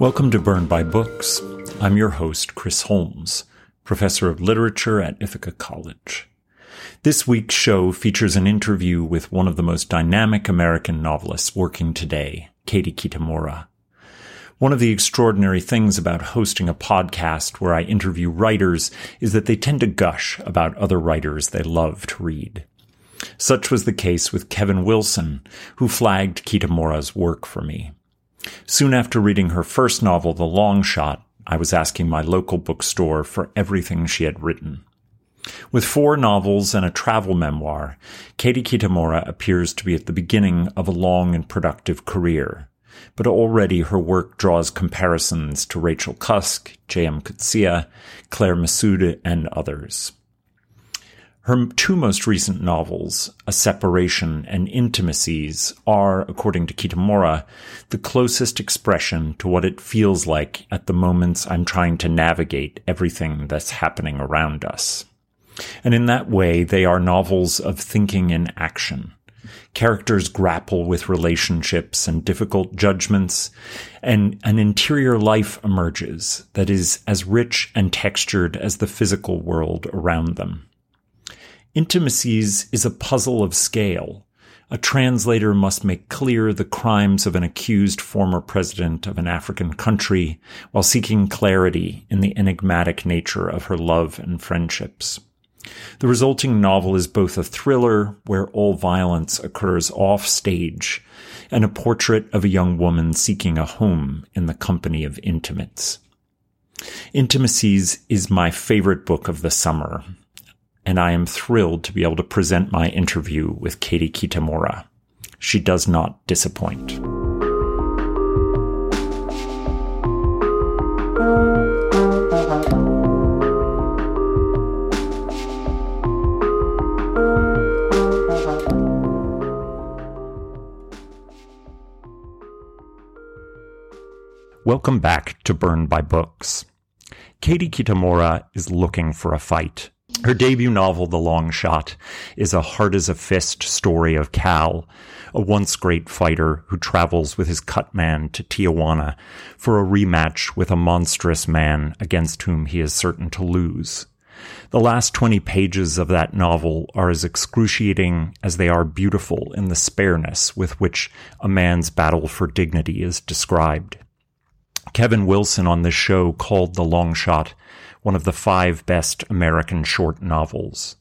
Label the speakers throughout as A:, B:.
A: Welcome to Burned by Books. I'm your host, Chris Holmes, professor of literature at Ithaca College. This week's show features an interview with one of the most dynamic American novelists working today, Katie Kitamura. One of the extraordinary things about hosting a podcast where I interview writers is that they tend to gush about other writers they love to read. Such was the case with Kevin Wilson, who flagged Kitamura's work for me. Soon after reading her first novel, The Long Shot, I was asking my local bookstore for everything she had written. With four novels and a travel memoir, Katie Kitamura appears to be at the beginning of a long and productive career. But already her work draws comparisons to Rachel Cusk, J.M. Coetzee, Claire Messud, and others. Her two most recent novels, A Separation and Intimacies, are, according to Kitamura, the closest expression to what it feels like at the moments I'm trying to navigate everything that's happening around us. And in that way, they are novels of thinking and action. Characters grapple with relationships and difficult judgments, and an interior life emerges that is as rich and textured as the physical world around them. Intimacies is a puzzle of scale. A translator must make clear the crimes of an accused former president of an African country while seeking clarity in the enigmatic nature of her love and friendships. The resulting novel is both a thriller where all violence occurs off stage and a portrait of a young woman seeking a home in the company of intimates. Intimacies is my favorite book of the summer and I am thrilled to be able to present my interview with Katie Kitamura. She does not disappoint. Welcome back to Burned by Books. Katie Kitamura is looking for a fight her debut novel, The Long Shot, is a hard as a fist story of Cal, a once great fighter who travels with his cut man to Tijuana for a rematch with a monstrous man against whom he is certain to lose. The last 20 pages of that novel are as excruciating as they are beautiful in the spareness with which a man's battle for dignity is described. Kevin Wilson on this show called The Long Shot one of the five best American short novels.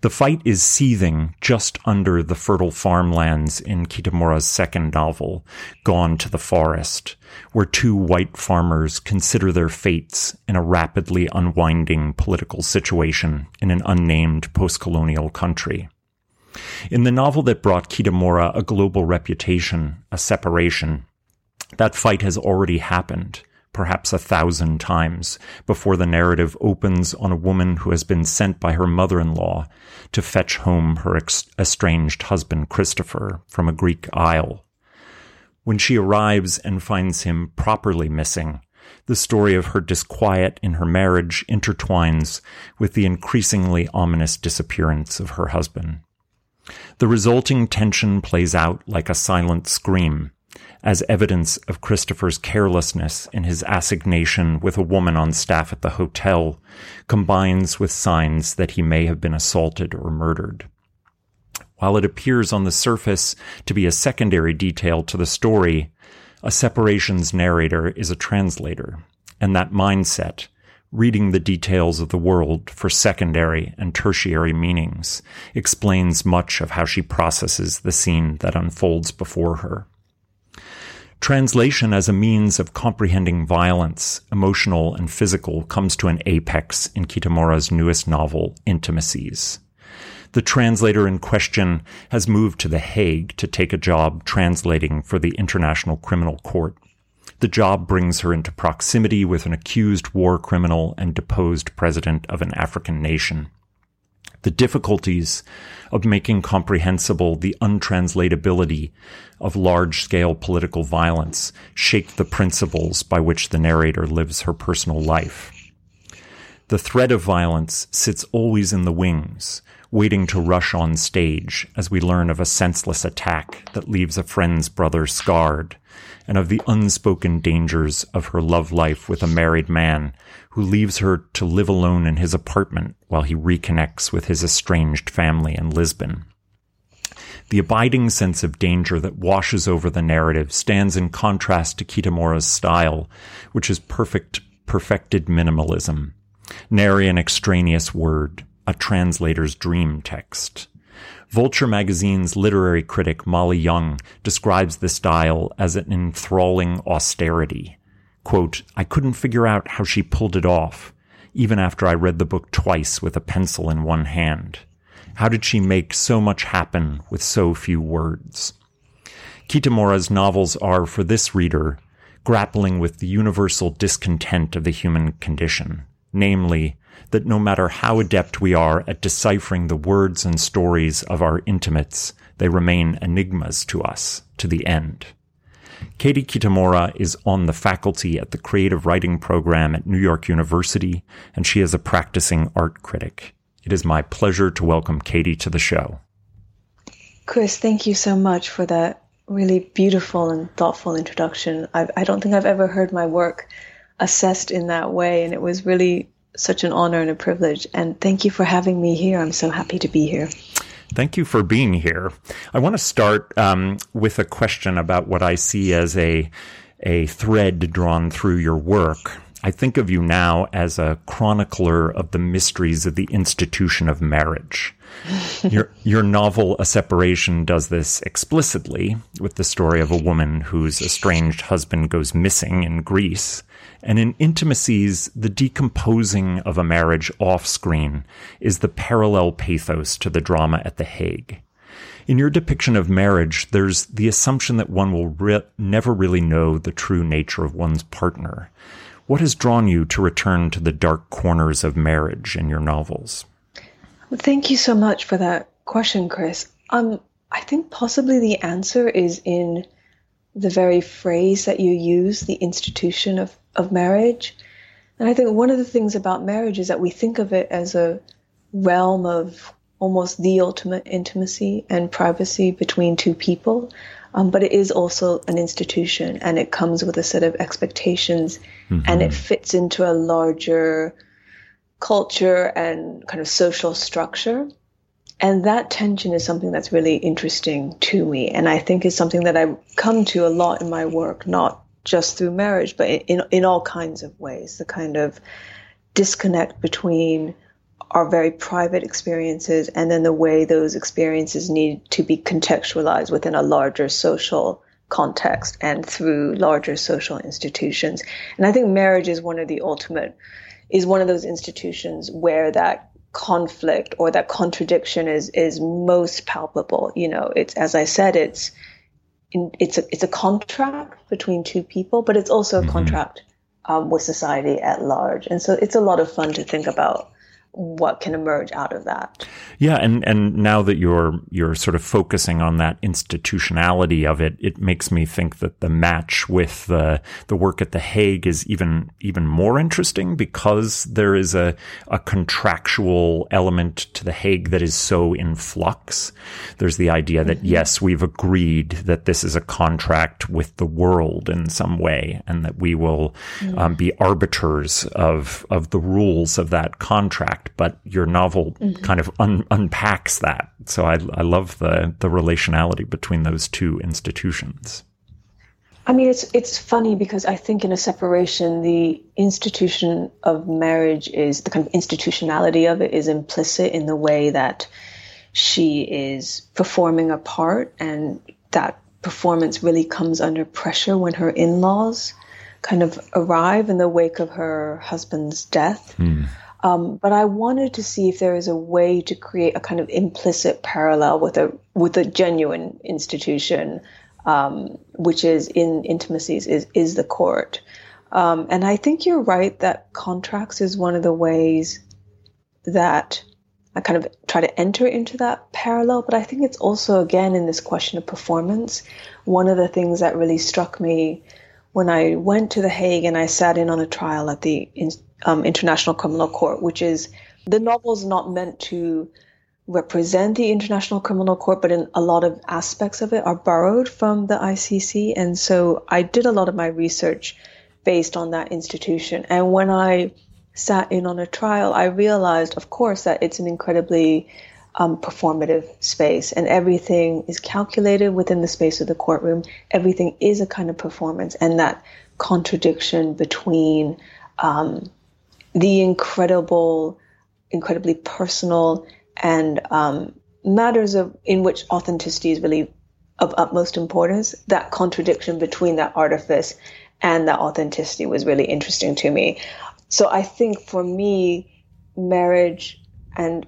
A: The fight is seething just under the fertile farmlands in Kitamura's second novel, Gone to the Forest, where two white farmers consider their fates in a rapidly unwinding political situation in an unnamed post-colonial country. In the novel that brought Kitamura a global reputation, A Separation, that fight has already happened perhaps a thousand times, before the narrative opens on a woman who has been sent by her mother-in-law to fetch home her estranged husband Christopher from a Greek isle. When she arrives and finds him properly missing, the story of her disquiet in her marriage intertwines with the increasingly ominous disappearance of her husband. The resulting tension plays out like a silent scream, as evidence of Christopher's carelessness in his assignation with a woman on staff at the hotel combines with signs that he may have been assaulted or murdered. While it appears on the surface to be a secondary detail to the story, a separations narrator is a translator, and that mindset, reading the details of the world for secondary and tertiary meanings, explains much of how she processes the scene that unfolds before her. Translation as a means of comprehending violence, emotional and physical, comes to an apex in Kitamura's newest novel, Intimacies. The translator in question has moved to The Hague to take a job translating for the International Criminal Court. The job brings her into proximity with an accused war criminal and deposed president of an African nation the difficulties of making comprehensible the untranslatability of large scale political violence shake the principles by which the narrator lives her personal life. The threat of violence sits always in the wings, waiting to rush on stage as we learn of a senseless attack that leaves a friend's brother scarred, and of the unspoken dangers of her love life with a married man who leaves her to live alone in his apartment while he reconnects with his estranged family in Lisbon. The abiding sense of danger that washes over the narrative stands in contrast to Kitamura's style, which is perfect, perfected minimalism. Nary an extraneous word, a translator's dream text. Vulture magazine's literary critic Molly Young describes the style as an enthralling austerity, Quote, I couldn't figure out how she pulled it off, even after I read the book twice with a pencil in one hand. How did she make so much happen with so few words? Kitamura's novels are, for this reader, grappling with the universal discontent of the human condition, namely, that no matter how adept we are at deciphering the words and stories of our intimates, they remain enigmas to us to the end. Katie Kitamura is on the faculty at the creative writing program at New York University, and she is a practicing art critic. It is my pleasure to welcome Katie to the show.
B: Chris, thank you so much for that really beautiful and thoughtful introduction. I've, I do not think I've ever heard my work assessed in that way, and it was really such an honor and a privilege. And thank you for having me here. I'm so happy to be here.
A: Thank you for being here. I want to start um, with a question about what I see as a a thread drawn through your work. I think of you now as a chronicler of the mysteries of the institution of marriage. your your novel A Separation does this explicitly with the story of a woman whose estranged husband goes missing in Greece and in intimacies, the decomposing of a marriage off screen is the parallel pathos to the drama at The Hague. In your depiction of marriage, there's the assumption that one will re- never really know the true nature of one's partner. What has drawn you to return to the dark corners of marriage in your novels?
B: Thank you so much for that question, Chris. Um, I think possibly the answer is in the very phrase that you use, the institution of, of marriage. And I think one of the things about marriage is that we think of it as a realm of almost the ultimate intimacy and privacy between two people. Um, but it is also an institution and it comes with a set of expectations mm-hmm. and it fits into a larger culture and kind of social structure. And that tension is something that's really interesting to me. And I think is something that I come to a lot in my work, not just through marriage, but in, in all kinds of ways. The kind of disconnect between our very private experiences and then the way those experiences need to be contextualized within a larger social context and through larger social institutions. And I think marriage is one of the ultimate, is one of those institutions where that conflict or that contradiction is is most palpable. You know, it's as I said, it's in, it's a it's a contract between two people, but it's also a mm-hmm. contract um, with society at large. And so it's a lot of fun to think about what can emerge out of that.
A: Yeah, and and now that you're you're sort of focusing on that institutionality of it, it makes me think that the match with the the work at the Hague is even even more interesting because there is a a contractual element to the Hague that is so in flux. There's the idea that mm-hmm. yes, we've agreed that this is a contract with the world in some way, and that we will mm-hmm. um, be arbiters of of the rules of that contract fact, but your novel mm-hmm. kind of un- unpacks that. So I, I love the the relationality between those two institutions.
B: I mean, it's it's funny because I think in a separation, the institution of marriage is the kind of institutionality of it is implicit in the way that she is performing a part, and that performance really comes under pressure when her in-laws kind of arrive in the wake of her husband's death. Mm. Um, but I wanted to see if there is a way to create a kind of implicit parallel with a with a genuine institution, um, which is in intimacies is is the court. Um, and I think you're right that contracts is one of the ways that I kind of try to enter into that parallel. But I think it's also again in this question of performance. One of the things that really struck me when I went to The Hague and I sat in on a trial at the um, International Criminal Court, which is the novel's not meant to represent the International Criminal Court, but in a lot of aspects of it are borrowed from the ICC. And so I did a lot of my research based on that institution. And when I sat in on a trial, I realized, of course, that it's an incredibly um, performative space and everything is calculated within the space of the courtroom. Everything is a kind of performance, and that contradiction between um, the incredible, incredibly personal and um, matters of in which authenticity is really of utmost importance. That contradiction between that artifice and that authenticity was really interesting to me. So I think for me, marriage and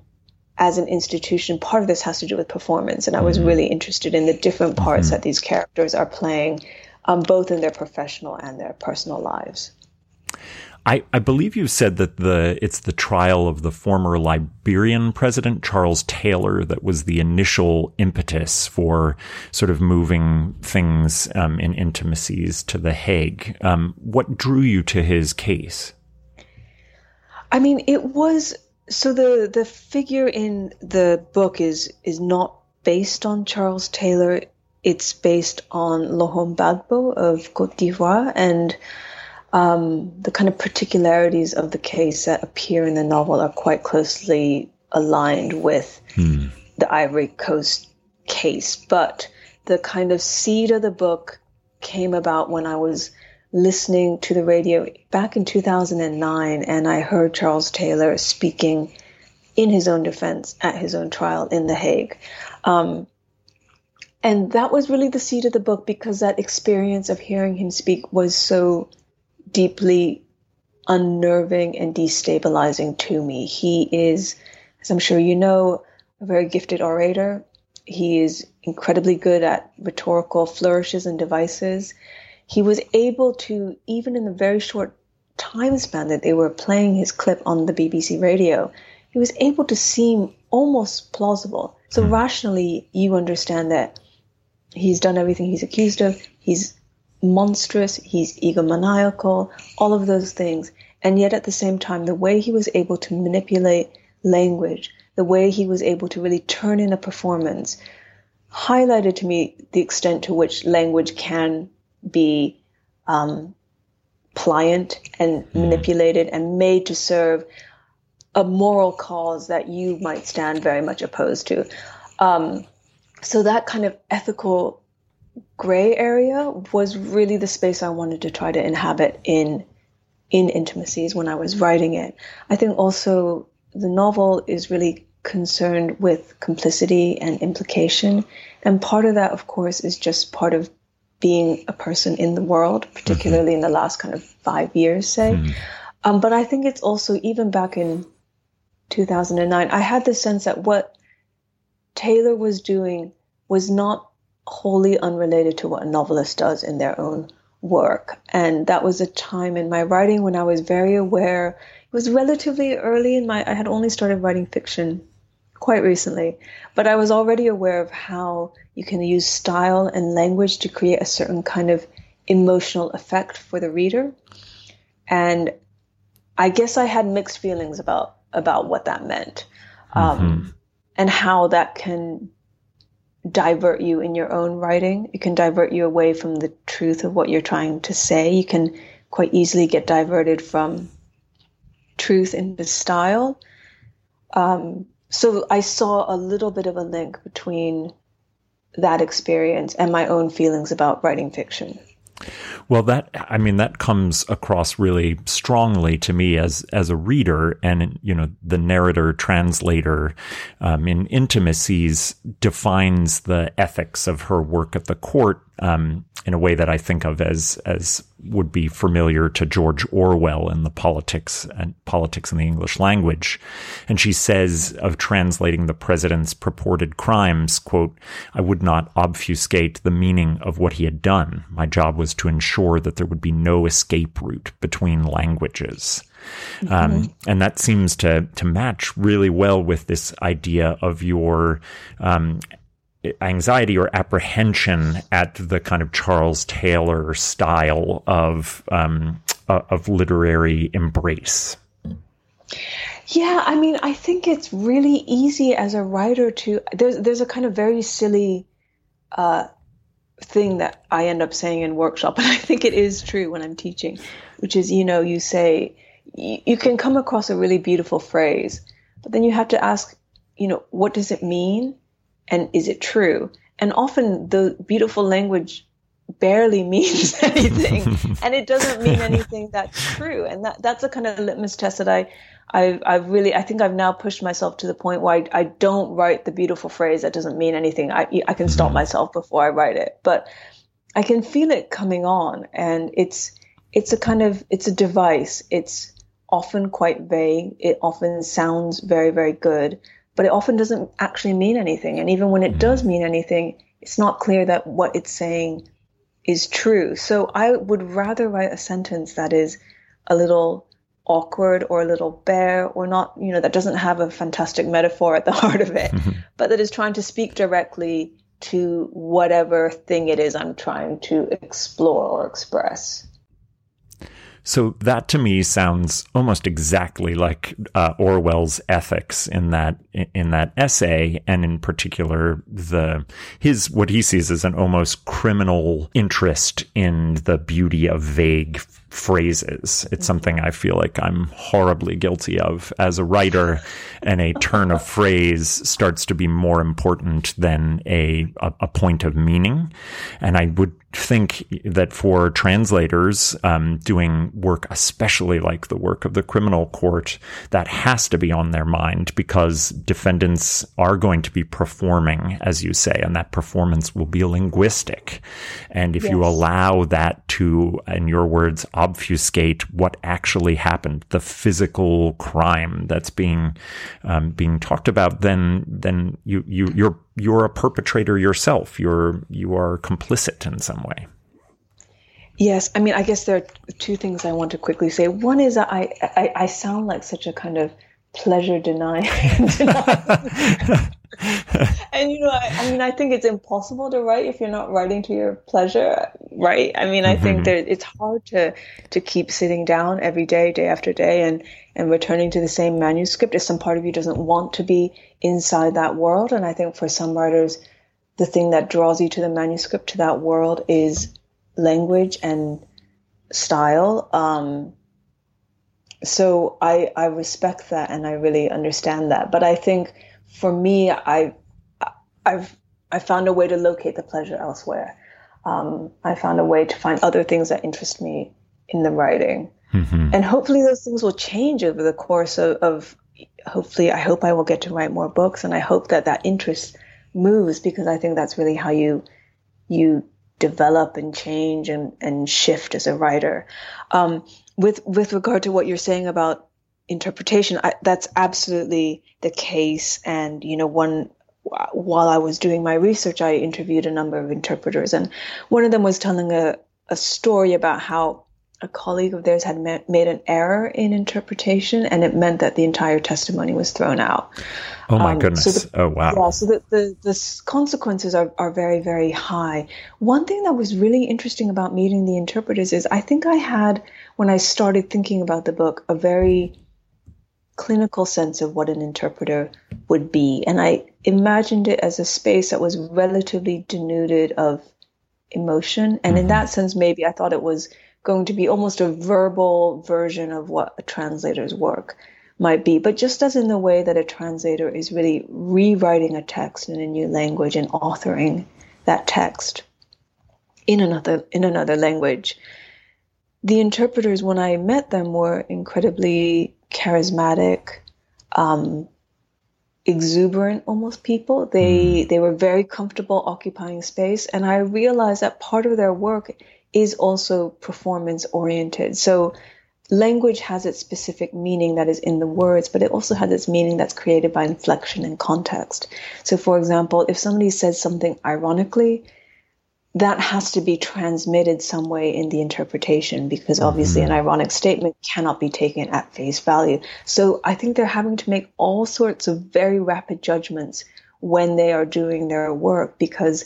B: as an institution, part of this has to do with performance. And I was mm-hmm. really interested in the different parts mm-hmm. that these characters are playing, um, both in their professional and their personal lives.
A: I, I believe you said that the it's the trial of the former Liberian president Charles Taylor that was the initial impetus for sort of moving things um, in intimacies to the Hague. Um, what drew you to his case?
B: I mean, it was so the the figure in the book is is not based on Charles Taylor. It's based on Laurent Gbagbo of Cote d'Ivoire and um, the kind of particularities of the case that appear in the novel are quite closely aligned with hmm. the Ivory Coast case. But the kind of seed of the book came about when I was listening to the radio back in 2009 and I heard Charles Taylor speaking in his own defense at his own trial in The Hague. Um, and that was really the seed of the book because that experience of hearing him speak was so deeply unnerving and destabilizing to me. He is, as I'm sure you know, a very gifted orator. He is incredibly good at rhetorical flourishes and devices. He was able to, even in the very short time span that they were playing his clip on the BBC radio, he was able to seem almost plausible. So hmm. rationally, you understand that he's done everything he's accused of. He's monstrous, he's egomaniacal, all of those things. And yet at the same time, the way he was able to manipulate language, the way he was able to really turn in a performance, highlighted to me the extent to which language can be um, pliant and mm. manipulated and made to serve a moral cause that you might stand very much opposed to. Um, so that kind of ethical gray area was really the space I wanted to try to inhabit in in intimacies when I was writing it. I think also the novel is really concerned with complicity and implication, and part of that, of course, is just part of being a person in the world, particularly mm-hmm. in the last kind of five years, say. Mm-hmm. Um, but I think it's also even back in 2009, I had the sense that what Taylor was doing was not wholly unrelated to what a novelist does in their own work. And that was a time in my writing when I was very aware It was relatively early in my. I had only started writing fiction quite recently, but I was already aware of how you can use style and language to create a certain kind of emotional effect for the reader. And I guess I had mixed feelings about about what that meant, um, mm-hmm. and how that can divert you in your own writing. It can divert you away from the truth of what you're trying to say. You can quite easily get diverted from truth into style. Um, so I saw a little bit of a link between that experience and my own feelings about writing fiction.
A: Well, that I mean that comes across really strongly to me as as a reader, and you know the narrator translator um, in Intimacies defines the ethics of her work at the court um, in a way that I think of as as would be familiar to George Orwell in the politics and politics in the English language. And she says of translating the president's purported crimes, quote, I would not obfuscate the meaning of what he had done. My job was to ensure that there would be no escape route between languages. Mm-hmm. Um, and that seems to to match really well with this idea of your um, anxiety or apprehension at the kind of Charles Taylor style of um, uh, of literary embrace.
B: Yeah, I mean, I think it's really easy as a writer to there's there's a kind of very silly uh, thing that I end up saying in workshop, and I think it is true when I'm teaching, which is you know you say you, you can come across a really beautiful phrase, but then you have to ask, you know, what does it mean? And is it true? And often the beautiful language barely means anything. And it doesn't mean anything that's true. And that that's a kind of litmus test that i I've, I've really i think i've now pushed myself to the point where I, I don't write the beautiful phrase that doesn't mean anything. I i can stop mm-hmm. myself before i write it. But i can feel it coming on. And it's it's a kind of it's a device. It's often quite vague. It often sounds very very good but it often doesn't actually mean anything. And even when it does mm. mean anything, it's not clear that what it's saying is true. So I would rather write a sentence that is a little awkward or a little bare or not, you know, that doesn't have a fantastic metaphor at the heart of it, but that is trying to speak directly to whatever thing it is I'm trying to explore or express.
A: So that to me sounds almost exactly like uh, Orwell's ethics in that in that essay, and in particular the his what he sees as an almost criminal interest in the beauty of vague phrases. It's something I feel like I'm horribly guilty of as a writer, and a turn of phrase starts to be more important than a, a, a point of meaning. And I would think that for translators um, doing work, especially like the work of the criminal court, that has to be on their mind because defendants are going to be performing, as you say, and that performance will be linguistic. And if yes. you allow that to, in your words, obfuscate what actually happened, the physical crime that's being um, being talked about, then then you you you're you're a perpetrator yourself. You're you are complicit in some way.
B: Yes, I mean, I guess there are two things I want to quickly say. One is I I, I sound like such a kind of pleasure denying. and you know, I, I, mean, I think it's impossible to write if you're not writing to your pleasure, right? I mean, I mm-hmm. think that it's hard to to keep sitting down every day, day after day, and and returning to the same manuscript if some part of you doesn't want to be inside that world. And I think for some writers, the thing that draws you to the manuscript, to that world, is language and style. Um, so I I respect that and I really understand that. But I think for me, I I've I found a way to locate the pleasure elsewhere. Um, I found a way to find other things that interest me in the writing, mm-hmm. and hopefully those things will change over the course of, of. Hopefully, I hope I will get to write more books, and I hope that that interest moves because I think that's really how you you develop and change and, and shift as a writer. Um, with with regard to what you're saying about interpretation, I, that's absolutely the case. And you know, one while I was doing my research, I interviewed a number of interpreters, and one of them was telling a a story about how a colleague of theirs had made an error in interpretation, and it meant that the entire testimony was thrown out.
A: Oh my um, goodness! So the, oh wow!
B: Yeah, so the, the, the consequences are, are very very high. One thing that was really interesting about meeting the interpreters is I think I had when I started thinking about the book a very clinical sense of what an interpreter would be, and I imagined it as a space that was relatively denuded of emotion, and mm-hmm. in that sense, maybe I thought it was going to be almost a verbal version of what a translator's work might be, but just as in the way that a translator is really rewriting a text in a new language and authoring that text in another in another language. The interpreters, when I met them, were incredibly charismatic, um, exuberant almost people. They mm. they were very comfortable occupying space, and I realized that part of their work is also performance oriented. So language has its specific meaning that is in the words, but it also has its meaning that's created by inflection and context. So, for example, if somebody says something ironically, that has to be transmitted some way in the interpretation because obviously mm-hmm. an ironic statement cannot be taken at face value. So I think they're having to make all sorts of very rapid judgments when they are doing their work because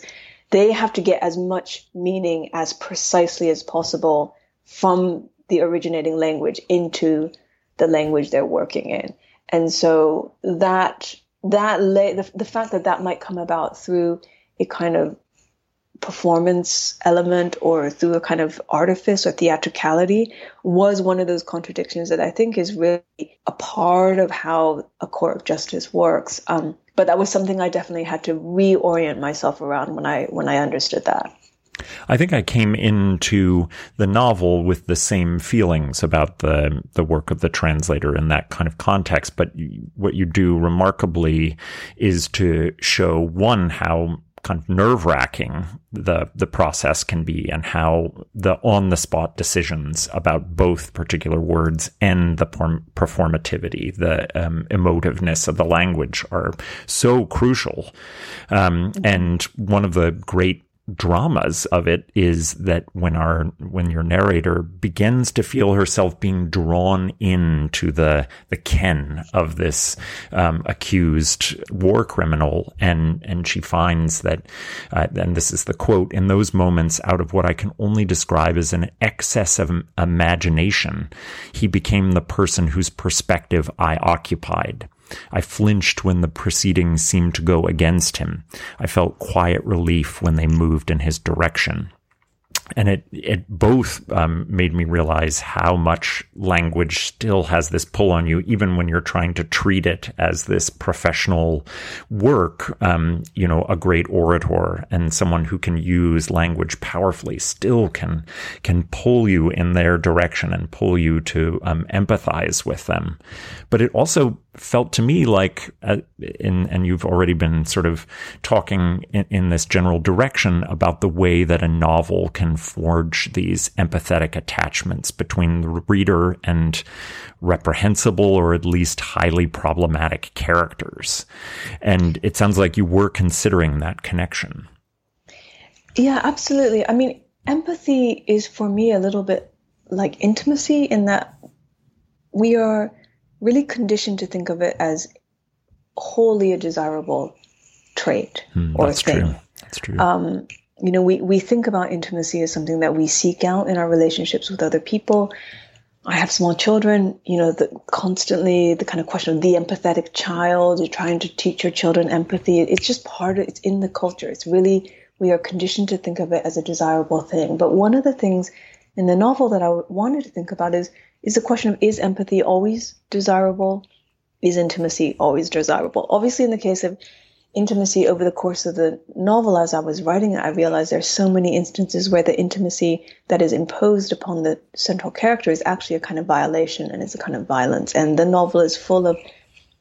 B: they have to get as much meaning as precisely as possible from the originating language into the language they're working in. And so that that the, the fact that that might come about through a kind of performance element or through a kind of artifice or theatricality was one of those contradictions that I think is really a part of how a court of justice works. Um, but that was something I definitely had to reorient myself around when I when I understood that.
A: I think I came into the novel with the same feelings about the the work of the translator in that kind of context. But what you do remarkably is to show one how kind of nerve wracking the the process can be and how the on the spot decisions about both particular words and the performativity, the um, emotiveness of the language are so crucial. Um, and one of the great dramas of it is that when our when your narrator begins to feel herself being drawn into the the ken of this um, accused war criminal and and she finds that uh, and this is the quote in those moments out of what I can only describe as an excess of imagination he became the person whose perspective I occupied I flinched when the proceedings seemed to go against him. I felt quiet relief when they moved in his direction and it it both um, made me realize how much language still has this pull on you, even when you're trying to treat it as this professional work. Um, you know, a great orator and someone who can use language powerfully still can can pull you in their direction and pull you to um, empathize with them. But it also felt to me like, uh, in, and you've already been sort of talking in, in, this general direction about the way that a novel can forge these empathetic attachments between the reader and reprehensible or at least highly problematic characters. And it sounds like you were considering that connection.
B: Yeah, absolutely. I mean, empathy is for me a little bit like intimacy in that we are really conditioned to think of it as wholly a desirable trait mm, or
A: that's
B: thing.
A: True. That's true. Um,
B: you know, we, we think about intimacy as something that we seek out in our relationships with other people. I have small children, you know, the, constantly the kind of question of the empathetic child, you're trying to teach your children empathy. It's just part of it's in the culture. It's really, we are conditioned to think of it as a desirable thing. But one of the things in the novel that I wanted to think about is is the question of is empathy always desirable? Is intimacy always desirable? Obviously, in the case of intimacy over the course of the novel, as I was writing it, I realized there are so many instances where the intimacy that is imposed upon the central character is actually a kind of violation and is a kind of violence. And the novel is full of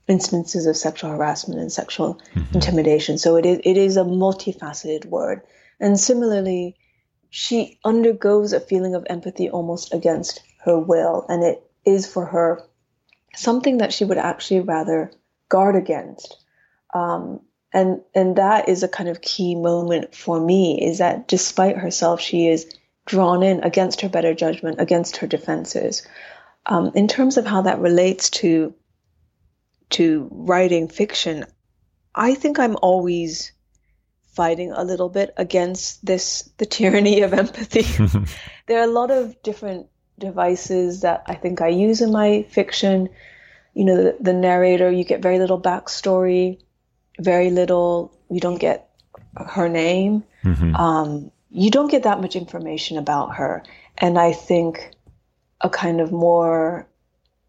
B: instances of sexual harassment and sexual mm-hmm. intimidation. So it is, it is a multifaceted word. And similarly, she undergoes a feeling of empathy almost against her will, and it is for her something that she would actually rather guard against. Um, and and that is a kind of key moment for me is that despite herself, she is drawn in against her better judgment, against her defenses. Um, in terms of how that relates to to writing fiction, I think I'm always fighting a little bit against this the tyranny of empathy. there are a lot of different devices that I think I use in my fiction. You know, the, the narrator, you get very little backstory, very little, you don't get her name. Mm-hmm. Um, you don't get that much information about her. And I think a kind of more,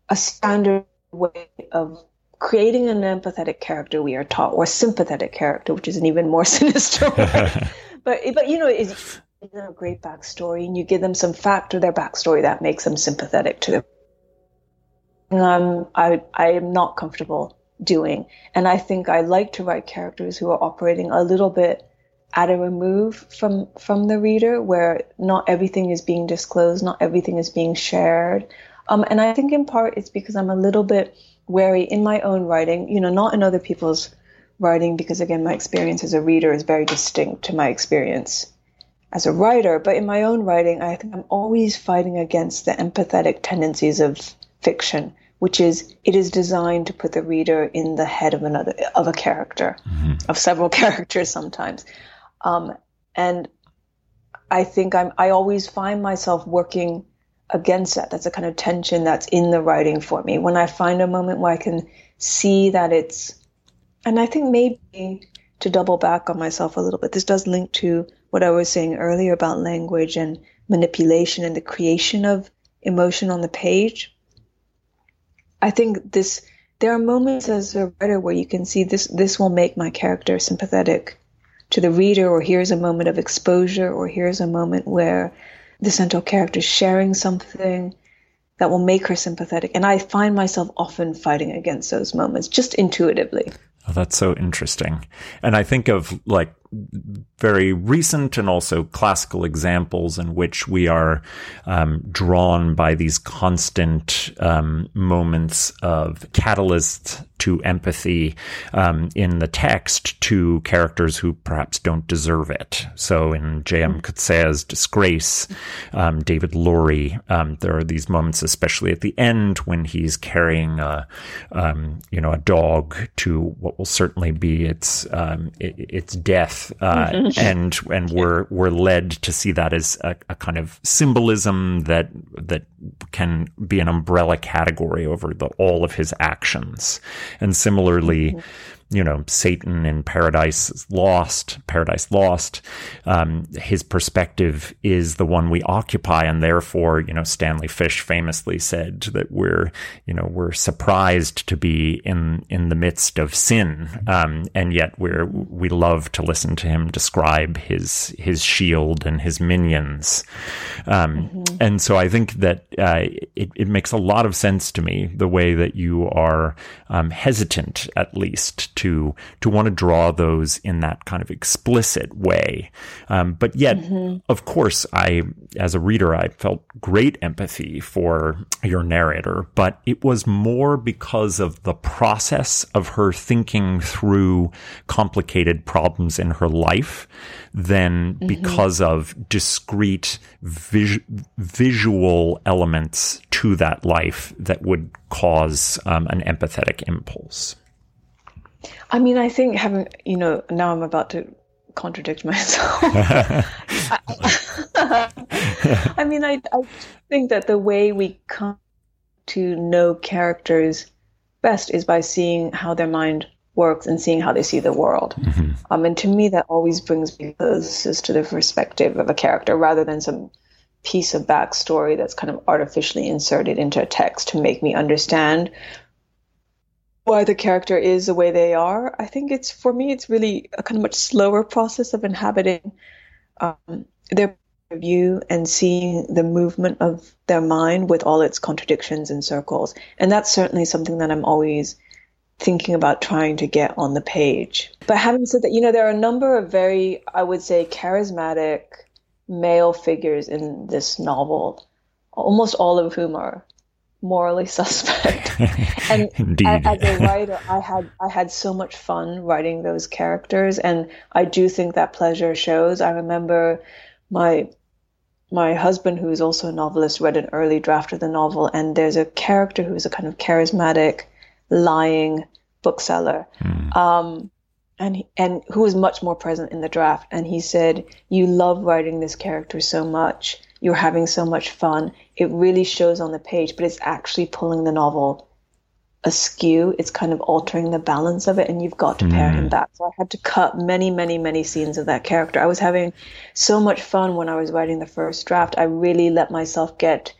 B: a standard way of creating an empathetic character we are taught, or sympathetic character, which is an even more sinister but, but, you know, is a great backstory and you give them some fact to their backstory that makes them sympathetic to them. Um, I, I am not comfortable doing. And I think I like to write characters who are operating a little bit at a remove from from the reader where not everything is being disclosed, not everything is being shared. Um, and I think in part it's because I'm a little bit wary in my own writing, you know, not in other people's writing, because again, my experience as a reader is very distinct to my experience as a writer. But in my own writing, I think I'm always fighting against the empathetic tendencies of fiction which is it is designed to put the reader in the head of another of a character, mm-hmm. of several characters sometimes, um, and I think I'm I always find myself working against that. That's a kind of tension that's in the writing for me. When I find a moment where I can see that it's, and I think maybe to double back on myself a little bit, this does link to what I was saying earlier about language and manipulation and the creation of emotion on the page. I think this there are moments as a writer where you can see this this will make my character sympathetic to the reader or here's a moment of exposure or here's a moment where the central character is sharing something that will make her sympathetic. And i find myself often fighting against those moments just intuitively.
A: Oh, that's so interesting. And i think of like very recent and also classical examples in which we are um, drawn by these constant um, moments of catalyst to empathy um, in the text to characters who perhaps don't deserve it. So in J.M. Coetzee's Disgrace, um, David Lurie, um, there are these moments, especially at the end, when he's carrying a, um, you know, a dog to what will certainly be its its death uh, mm-hmm. and and we're we're led to see that as a, a, kind of symbolism that that can be an umbrella category over the, all of his actions. And similarly. Mm-hmm you know, Satan in Paradise Lost, Paradise Lost, um, his perspective is the one we occupy. And therefore, you know, Stanley Fish famously said that we're, you know, we're surprised to be in, in the midst of sin. Um, and yet we're, we love to listen to him describe his, his shield and his minions. Um, mm-hmm. and so I think that, uh, it, it makes a lot of sense to me the way that you are, um, hesitant at least to to want to draw those in that kind of explicit way. Um, but yet, mm-hmm. of course, I as a reader, I felt great empathy for your narrator, but it was more because of the process of her thinking through complicated problems in her life than mm-hmm. because of discrete vis- visual elements to that life that would cause um, an empathetic impulse.
B: I mean, I think having, you know, now I'm about to contradict myself. I, mean, I, I think that the way we come to know characters best is by seeing how their mind works and seeing how they see the world. Mm-hmm. Um, and to me, that always brings me closest to the perspective of a character rather than some piece of backstory that's kind of artificially inserted into a text to make me understand why the character is the way they are. I think it's for me, it's really a kind of much slower process of inhabiting um, their view and seeing the movement of their mind with all its contradictions and circles. And that's certainly something that I'm always thinking about trying to get on the page. But having said that, you know, there are a number of very, I would say, charismatic male figures in this novel, almost all of whom are morally suspect. and Indeed. as a writer, I had I had so much fun writing those characters, and I do think that pleasure shows. I remember my my husband, who is also a novelist, read an early draft of the novel, and there's a character who is a kind of charismatic, lying bookseller, mm. um, and he, and who was much more present in the draft. And he said, "You love writing this character so much. You're having so much fun. It really shows on the page, but it's actually pulling the novel askew. It's kind of altering the balance of it, and you've got to mm. pare him mm. back. So I had to cut many, many, many scenes of that character. I was having so much fun when I was writing the first draft. I really let myself get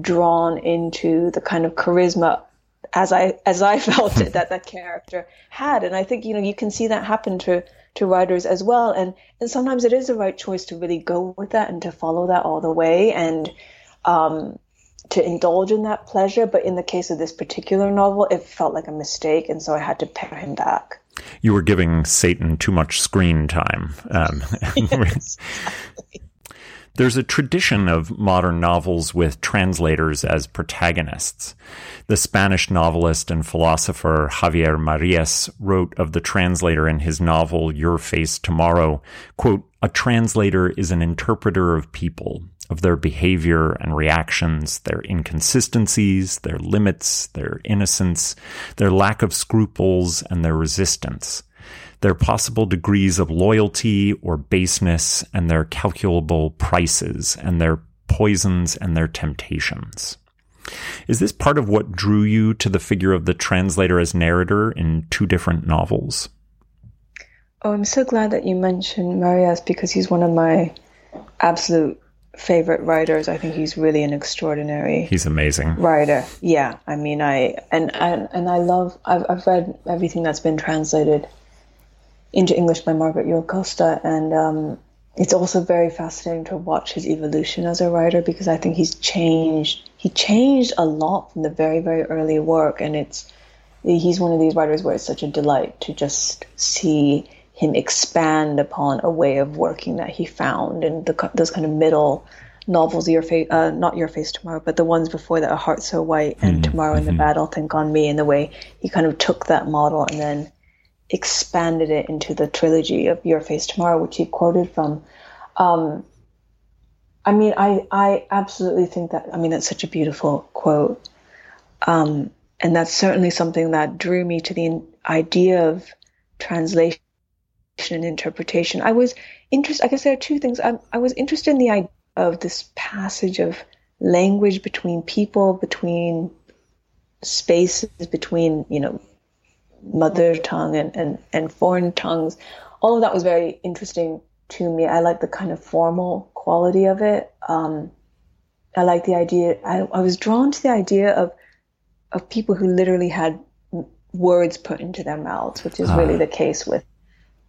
B: drawn into the kind of charisma as I as I felt it that that character had, and I think you know you can see that happen to to writers as well, and and sometimes it is the right choice to really go with that and to follow that all the way and. Um, to indulge in that pleasure. But in the case of this particular novel, it felt like a mistake. And so I had to pare him back.
A: You were giving Satan too much screen time. Um, yes, There's a tradition of modern novels with translators as protagonists. The Spanish novelist and philosopher Javier Marias wrote of the translator in his novel Your Face Tomorrow, quote, a translator is an interpreter of people, of their behavior and reactions, their inconsistencies, their limits, their innocence, their lack of scruples, and their resistance, their possible degrees of loyalty or baseness, and their calculable prices, and their poisons and their temptations. Is this part of what drew you to the figure of the translator as narrator in two different novels?
B: Oh, I'm so glad that you mentioned Marias because he's one of my absolute favorite writers. I think he's really an extraordinary.
A: He's amazing
B: writer. Yeah, I mean, I and and and I love. I've I've read everything that's been translated into English by Margaret Jull Costa, and um, it's also very fascinating to watch his evolution as a writer because I think he's changed. He changed a lot from the very very early work, and it's he's one of these writers where it's such a delight to just see him expand upon a way of working that he found and the, those kind of middle novels, your face, uh, not your face tomorrow, but the ones before that, A Heart So White and mm-hmm. Tomorrow in the mm-hmm. Battle, Think on Me, and the way he kind of took that model and then expanded it into the trilogy of Your Face Tomorrow, which he quoted from. Um, I mean, I, I absolutely think that, I mean, that's such a beautiful quote. Um, and that's certainly something that drew me to the idea of translation and interpretation. I was interested, I guess there are two things. I, I was interested in the idea of this passage of language between people, between spaces, between, you know, mother tongue and, and, and foreign tongues. All of that was very interesting to me. I like the kind of formal quality of it. Um, I like the idea, I, I was drawn to the idea of, of people who literally had words put into their mouths, which is really ah. the case with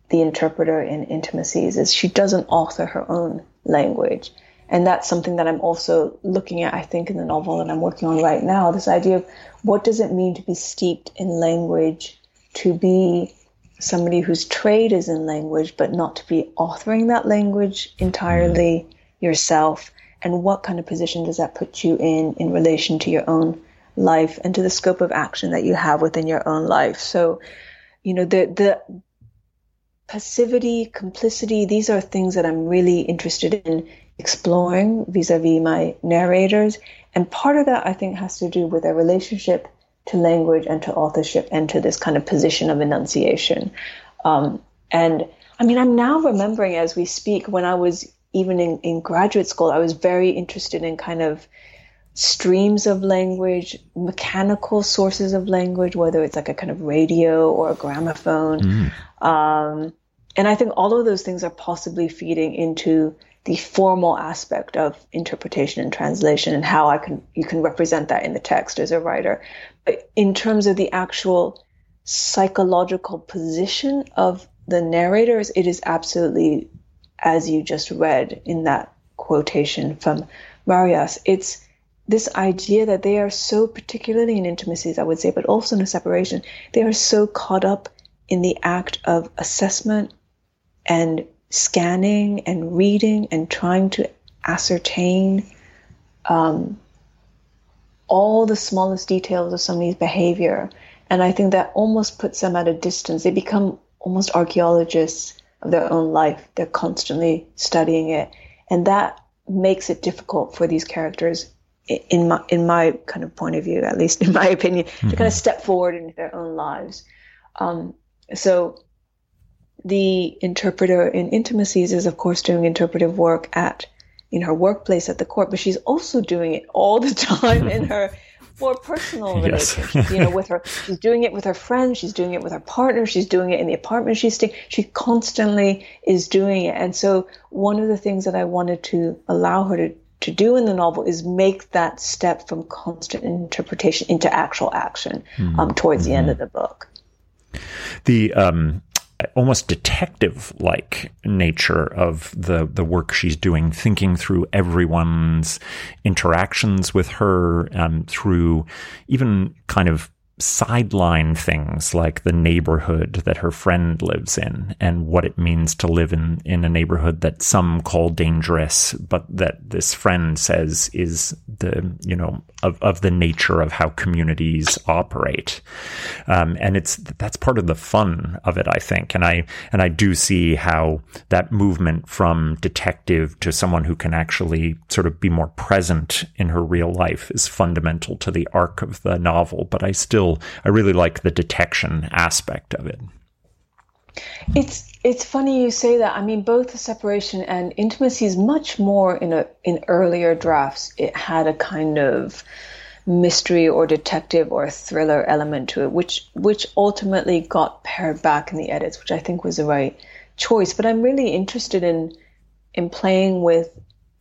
B: the interpreter in intimacies is she doesn't author her own language. And that's something that I'm also looking at, I think, in the novel that I'm working on right now. This idea of what does it mean to be steeped in language, to be somebody whose trade is in language, but not to be authoring that language entirely yourself. And what kind of position does that put you in in relation to your own life and to the scope of action that you have within your own life? So, you know, the the passivity, complicity, these are things that I'm really interested in exploring vis a vis my narrators. And part of that, I think, has to do with their relationship to language and to authorship and to this kind of position of enunciation. Um, and I mean, I'm now remembering as we speak, when I was even in, in graduate school, I was very interested in kind of streams of language, mechanical sources of language, whether it's like a kind of radio or a gramophone. Mm. Um, and I think all of those things are possibly feeding into the formal aspect of interpretation and translation and how I can you can represent that in the text as a writer. In terms of the actual psychological position of the narrators, it is absolutely as you just read in that quotation from Marias. It's this idea that they are so particularly in intimacies, I would say, but also in a separation, they are so caught up in the act of assessment and scanning and reading and trying to ascertain um, all the smallest details of somebody's behavior. And I think that almost puts them at a distance. They become almost archaeologists of their own life. They're constantly studying it. And that makes it difficult for these characters in my in my kind of point of view, at least in my opinion, mm-hmm. to kind of step forward into their own lives. Um, so the interpreter in intimacies is of course doing interpretive work at in her workplace at the court, but she's also doing it all the time in her more personal relationships. Yes. you know, with her, she's doing it with her friends, she's doing it with her partner, she's doing it in the apartment she's staying. She constantly is doing it, and so one of the things that I wanted to allow her to to do in the novel is make that step from constant interpretation into actual action mm-hmm. um, towards mm-hmm. the end of the book.
A: The um, almost detective like nature of the the work she's doing, thinking through everyone's interactions with her, um, through even kind of sideline things like the neighborhood that her friend lives in and what it means to live in, in a neighborhood that some call dangerous, but that this friend says is the, you know, of, of the nature of how communities operate. Um, and it's, that's part of the fun of it, I think. And I, and I do see how that movement from detective to someone who can actually sort of be more present in her real life is fundamental to the arc of the novel. But I still, I really like the detection aspect of it.
B: It's it's funny you say that. I mean, both the separation and intimacy is much more in a in earlier drafts. It had a kind of mystery or detective or thriller element to it, which which ultimately got pared back in the edits, which I think was the right choice. But I'm really interested in in playing with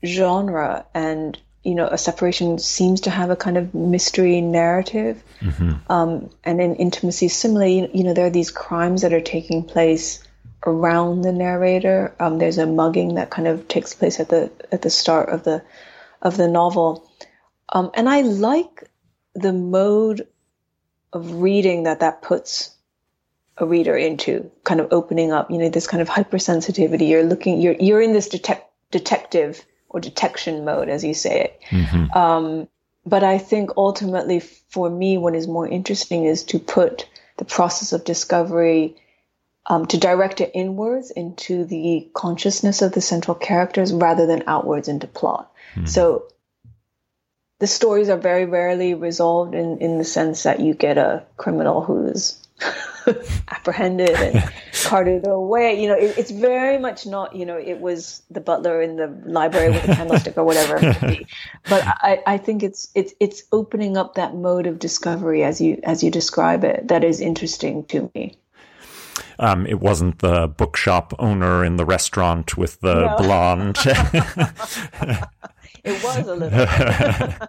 B: genre and you know a separation seems to have a kind of mystery narrative mm-hmm. um, and in intimacy. Similarly you know there are these crimes that are taking place around the narrator. Um, there's a mugging that kind of takes place at the at the start of the of the novel. Um, and i like the mode of reading that that puts a reader into kind of opening up you know this kind of hypersensitivity. You're looking you're you're in this detec- detective or detection mode, as you say it. Mm-hmm. Um, but I think ultimately, for me, what is more interesting is to put the process of discovery, um, to direct it inwards into the consciousness of the central characters rather than outwards into plot. Mm-hmm. So the stories are very rarely resolved in, in the sense that you get a criminal who's apprehended and carted away. You know, it, it's very much not, you know, it was the butler in the library with a candlestick or whatever it might be. But I, I think it's it's it's opening up that mode of discovery as you as you describe it that is interesting to me.
A: Um, it wasn't the bookshop owner in the restaurant with the no. blonde.
B: it was a little.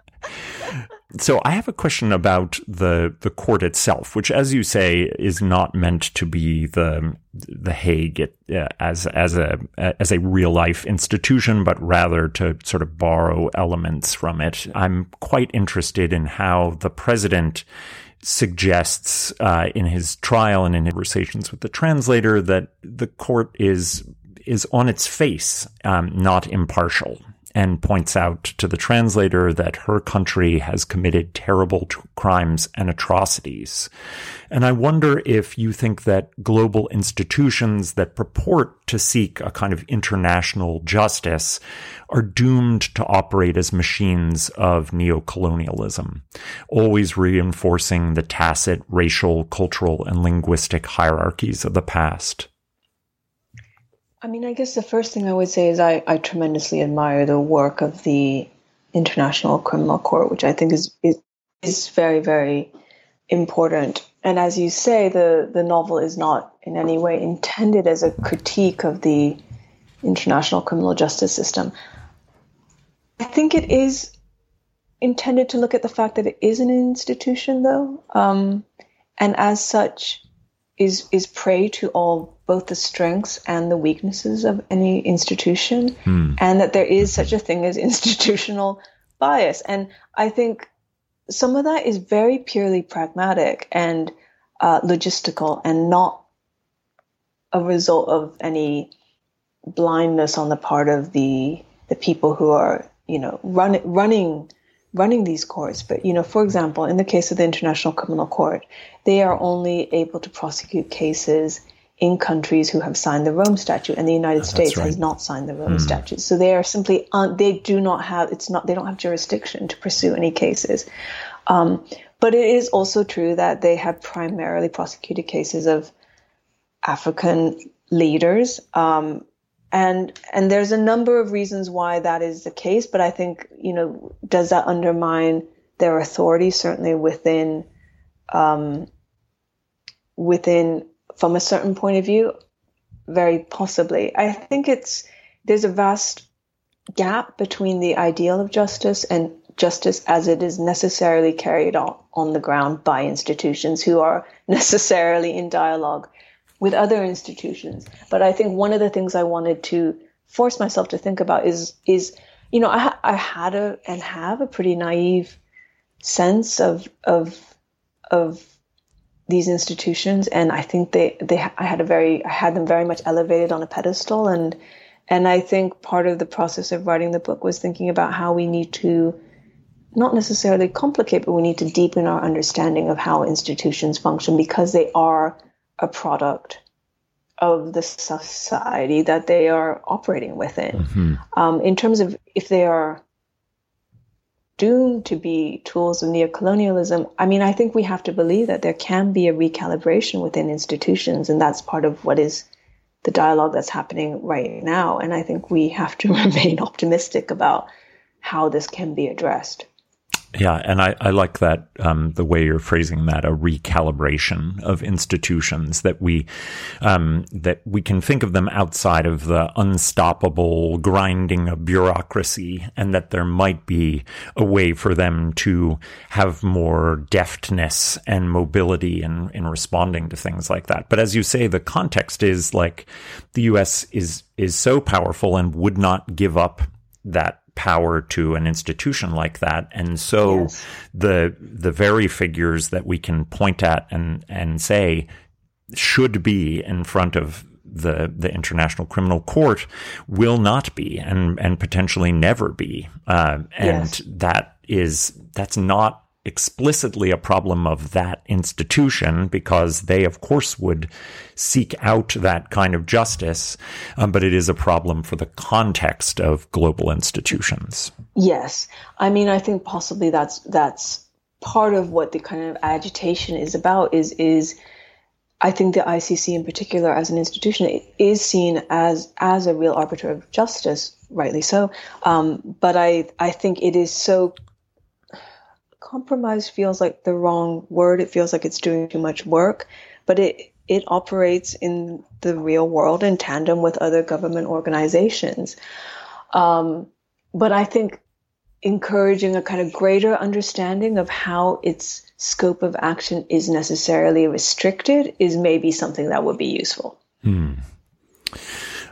A: so I have a question about the the court itself, which, as you say, is not meant to be the the Hague uh, as as a as a real life institution, but rather to sort of borrow elements from it. I'm quite interested in how the president suggests uh, in his trial and in conversations with the translator that the court is is on its face um, not impartial and points out to the translator that her country has committed terrible t- crimes and atrocities. And I wonder if you think that global institutions that purport to seek a kind of international justice are doomed to operate as machines of neocolonialism, always reinforcing the tacit racial, cultural, and linguistic hierarchies of the past.
B: I mean, I guess the first thing I would say is I, I tremendously admire the work of the International Criminal Court, which I think is, is is very very important. And as you say, the the novel is not in any way intended as a critique of the international criminal justice system. I think it is intended to look at the fact that it is an institution, though, um, and as such, is is prey to all both the strengths and the weaknesses of any institution, hmm. and that there is such a thing as institutional bias. And I think some of that is very purely pragmatic and uh, logistical, and not a result of any blindness on the part of the the people who are you know run, running running these courts. But, you know, for example, in the case of the International Criminal Court, they are only able to prosecute cases in countries who have signed the Rome Statute, and the United oh, States right. has not signed the Rome mm. Statute. So they are simply un- they do not have it's not they don't have jurisdiction to pursue any cases. Um, but it is also true that they have primarily prosecuted cases of African leaders. Um, and and there's a number of reasons why that is the case, but I think you know does that undermine their authority certainly within um, within from a certain point of view very possibly. I think it's there's a vast gap between the ideal of justice and justice as it is necessarily carried on on the ground by institutions who are necessarily in dialogue with other institutions. But i think one of the things i wanted to force myself to think about is is you know i, I had a and have a pretty naive sense of of of these institutions and I think they they I had a very I had them very much elevated on a pedestal and and I think part of the process of writing the book was thinking about how we need to not necessarily complicate but we need to deepen our understanding of how institutions function because they are a product of the society that they are operating within. Mm-hmm. Um, in terms of if they are doomed to be tools of neocolonialism, I mean, I think we have to believe that there can be a recalibration within institutions, and that's part of what is the dialogue that's happening right now. And I think we have to remain optimistic about how this can be addressed.
A: Yeah, and I, I like that um, the way you're phrasing that a recalibration of institutions that we um, that we can think of them outside of the unstoppable grinding of bureaucracy, and that there might be a way for them to have more deftness and mobility in in responding to things like that. But as you say, the context is like the U.S. is is so powerful and would not give up that power to an institution like that. And so yes. the the very figures that we can point at and and say should be in front of the the International Criminal Court will not be and and potentially never be. Uh, and yes. that is that's not explicitly a problem of that institution because they, of course, would seek out that kind of justice, um, but it is a problem for the context of global institutions.
B: Yes, I mean, I think possibly that's that's part of what the kind of agitation is about. Is is I think the ICC in particular, as an institution, is seen as as a real arbiter of justice, rightly so. Um, but I I think it is so compromise feels like the wrong word. It feels like it's doing too much work, but it it operates in the real world in tandem with other government organizations. Um, but I think encouraging a kind of greater understanding of how its scope of action is necessarily restricted is maybe something that would be useful. Hmm.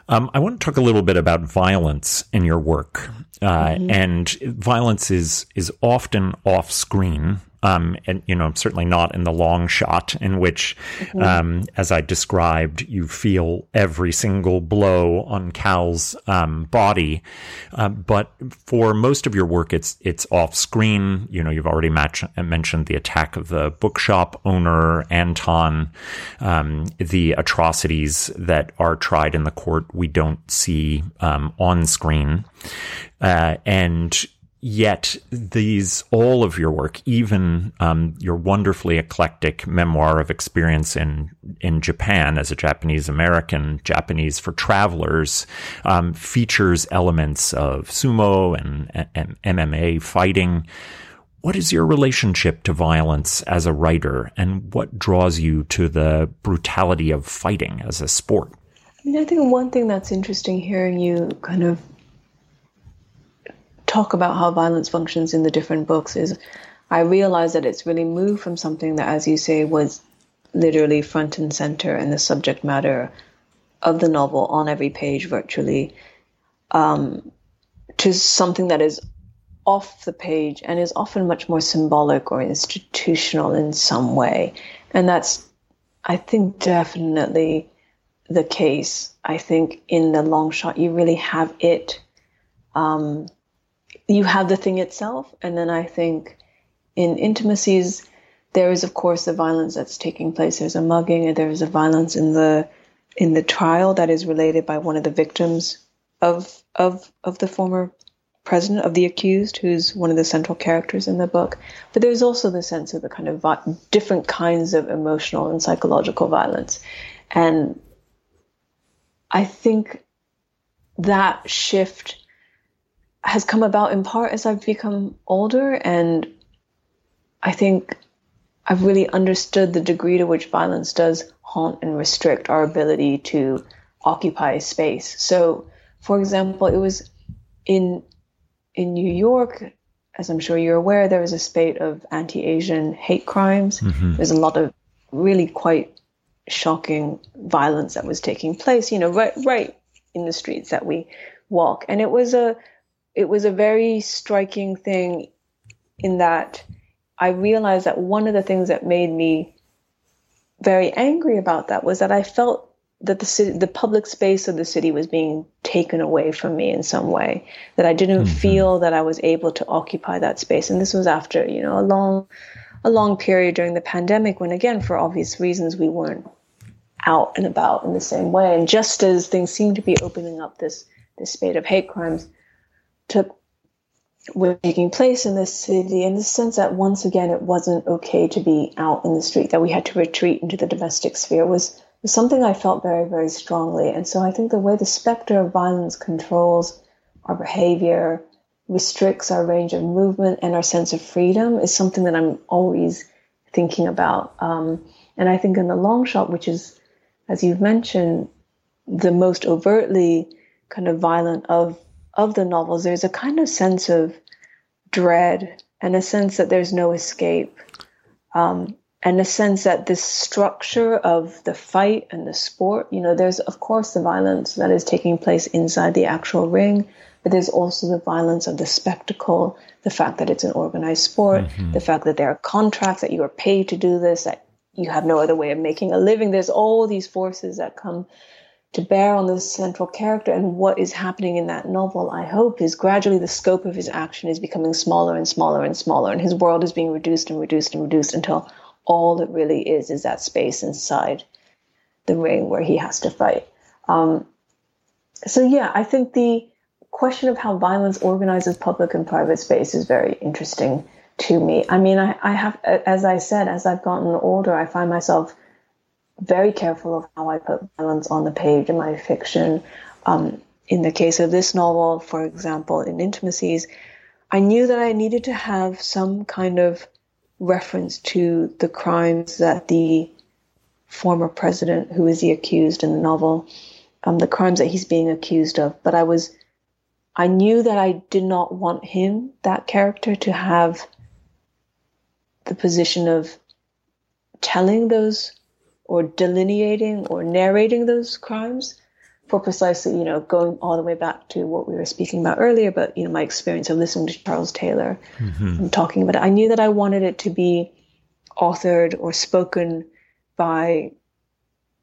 A: Um, I want to talk a little bit about violence in your work, uh, mm-hmm. and violence is is often off screen um, and you know certainly not in the long shot in which, mm-hmm. um, as I described, you feel every single blow on Cal's um, body. Uh, but for most of your work, it's it's off screen. You know, you've already match- mentioned the attack of the bookshop owner Anton, um, the atrocities that are tried in the court we don't see um, on screen, uh, and Yet these, all of your work, even um, your wonderfully eclectic memoir of experience in in Japan as a Japanese American, Japanese for travelers, um, features elements of sumo and, and MMA fighting. What is your relationship to violence as a writer, and what draws you to the brutality of fighting as a sport?
B: I mean, I think one thing that's interesting hearing you kind of talk about how violence functions in the different books is I realize that it's really moved from something that, as you say, was literally front and center in the subject matter of the novel on every page virtually um, to something that is off the page and is often much more symbolic or institutional in some way. And that's, I think, definitely the case. I think in the long shot, you really have it um, you have the thing itself, and then I think in intimacies, there is of course the violence that's taking place. There's a mugging, and there is a violence in the in the trial that is related by one of the victims of of of the former president of the accused, who's one of the central characters in the book. But there's also the sense of the kind of vi- different kinds of emotional and psychological violence, and I think that shift has come about in part as I've become older, and I think I've really understood the degree to which violence does haunt and restrict our ability to occupy space. So, for example, it was in in New York, as I'm sure you're aware, there was a spate of anti-Asian hate crimes. Mm-hmm. There's a lot of really quite shocking violence that was taking place. You know, right right in the streets that we walk, and it was a it was a very striking thing in that I realized that one of the things that made me very angry about that was that I felt that the city, the public space of the city was being taken away from me in some way. That I didn't mm-hmm. feel that I was able to occupy that space. And this was after, you know, a long, a long period during the pandemic when, again, for obvious reasons, we weren't out and about in the same way. And just as things seemed to be opening up, this this spate of hate crimes took were taking place in this city in the sense that once again it wasn't okay to be out in the street, that we had to retreat into the domestic sphere was, was something I felt very, very strongly. And so I think the way the specter of violence controls our behavior, restricts our range of movement and our sense of freedom is something that I'm always thinking about. Um, and I think in the long shot, which is, as you've mentioned, the most overtly kind of violent of of the novels, there's a kind of sense of dread and a sense that there's no escape. Um, and a sense that this structure of the fight and the sport, you know, there's of course the violence that is taking place inside the actual ring, but there's also the violence of the spectacle, the fact that it's an organized sport, mm-hmm. the fact that there are contracts that you are paid to do this, that you have no other way of making a living. There's all these forces that come to bear on the central character and what is happening in that novel, I hope, is gradually the scope of his action is becoming smaller and smaller and smaller, and his world is being reduced and reduced and reduced until all it really is is that space inside the ring where he has to fight. Um, so, yeah, I think the question of how violence organizes public and private space is very interesting to me. I mean, I, I have, as I said, as I've gotten older, I find myself very careful of how I put violence on the page in my fiction. Um, in the case of this novel, for example, in Intimacies, I knew that I needed to have some kind of reference to the crimes that the former president, who is the accused in the novel, um, the crimes that he's being accused of. But I was, I knew that I did not want him, that character, to have the position of telling those or delineating or narrating those crimes for precisely, you know, going all the way back to what we were speaking about earlier, but, you know, my experience of listening to Charles Taylor mm-hmm. and talking about it. I knew that I wanted it to be authored or spoken by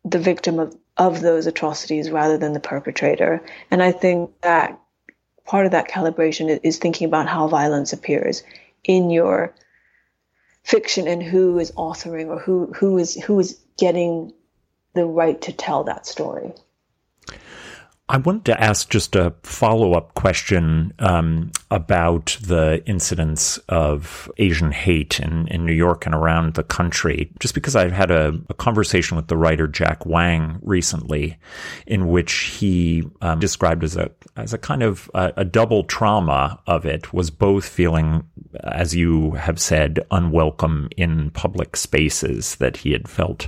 B: the victim of, of those atrocities rather than the perpetrator. And I think that part of that calibration is, is thinking about how violence appears in your fiction and who is authoring or who, who is who is getting the right to tell that story.
A: I wanted to ask just a follow up question um, about the incidents of Asian hate in, in New York and around the country, just because I've had a, a conversation with the writer Jack Wang recently, in which he um, described as a as a kind of a, a double trauma of it was both feeling, as you have said, unwelcome in public spaces that he had felt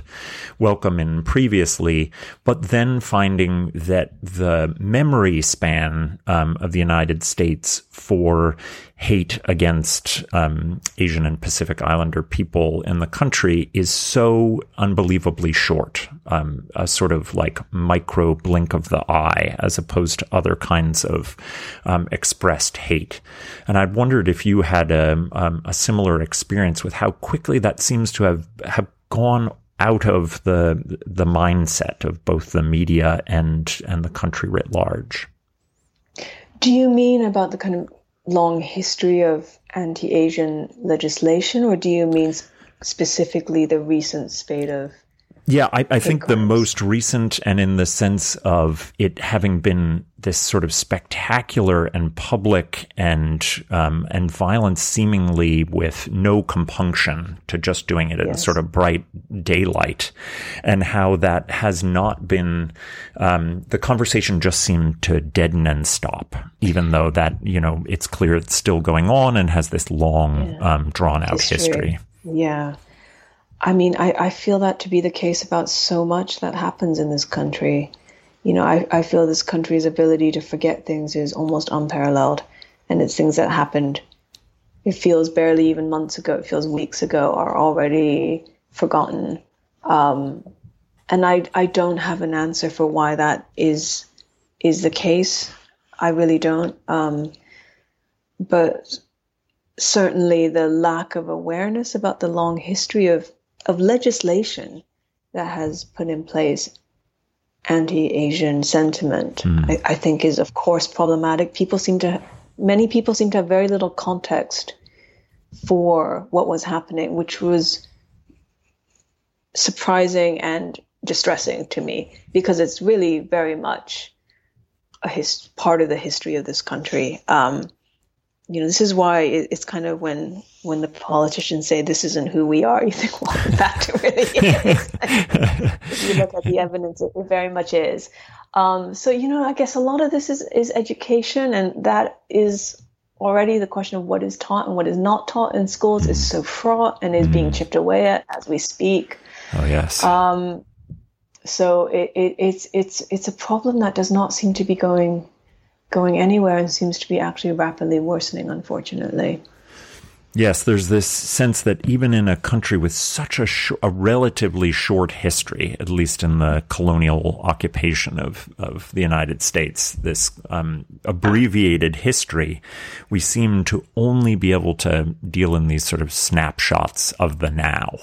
A: welcome in previously, but then finding that the memory span um, of the United States for hate against um, Asian and Pacific Islander people in the country is so unbelievably short, um, a sort of like micro blink of the eye, as opposed to other kinds of um, expressed hate. And I wondered if you had a, um, a similar experience with how quickly that seems to have have gone out of the the mindset of both the media and and the country writ large.
B: Do you mean about the kind of long history of anti-Asian legislation, or do you mean specifically the recent spate of
A: Yeah, I, I think the most recent, and in the sense of it having been this sort of spectacular and public and um, and violence, seemingly with no compunction to just doing it in sort of bright daylight, and how that has not been um, the conversation just seemed to deaden and stop, even though that you know it's clear it's still going on and has this long, yeah. um, drawn out history. history.
B: Yeah. I mean, I, I feel that to be the case about so much that happens in this country. You know, I, I feel this country's ability to forget things is almost unparalleled. And it's things that happened, it feels barely even months ago, it feels weeks ago, are already forgotten. Um, and I, I don't have an answer for why that is is the case. I really don't. Um, but certainly the lack of awareness about the long history of of legislation that has put in place anti-Asian sentiment, mm. I, I, think is of course problematic. People seem to, many people seem to have very little context for what was happening, which was surprising and distressing to me because it's really very much a his, part of the history of this country. Um, you know, this is why it's kind of when when the politicians say this isn't who we are, you think, well, it really is. if you look at the evidence, it, very much is. Um, so, you know, I guess a lot of this is, is education, and that is already the question of what is taught and what is not taught in schools is so fraught and is mm. being chipped away at as we speak.
A: Oh yes.
B: Um, so it, it, it's it's it's a problem that does not seem to be going going anywhere and seems to be actually rapidly worsening, unfortunately.
A: Yes, there's this sense that even in a country with such a, sh- a relatively short history, at least in the colonial occupation of, of the United States, this um, abbreviated history, we seem to only be able to deal in these sort of snapshots of the now.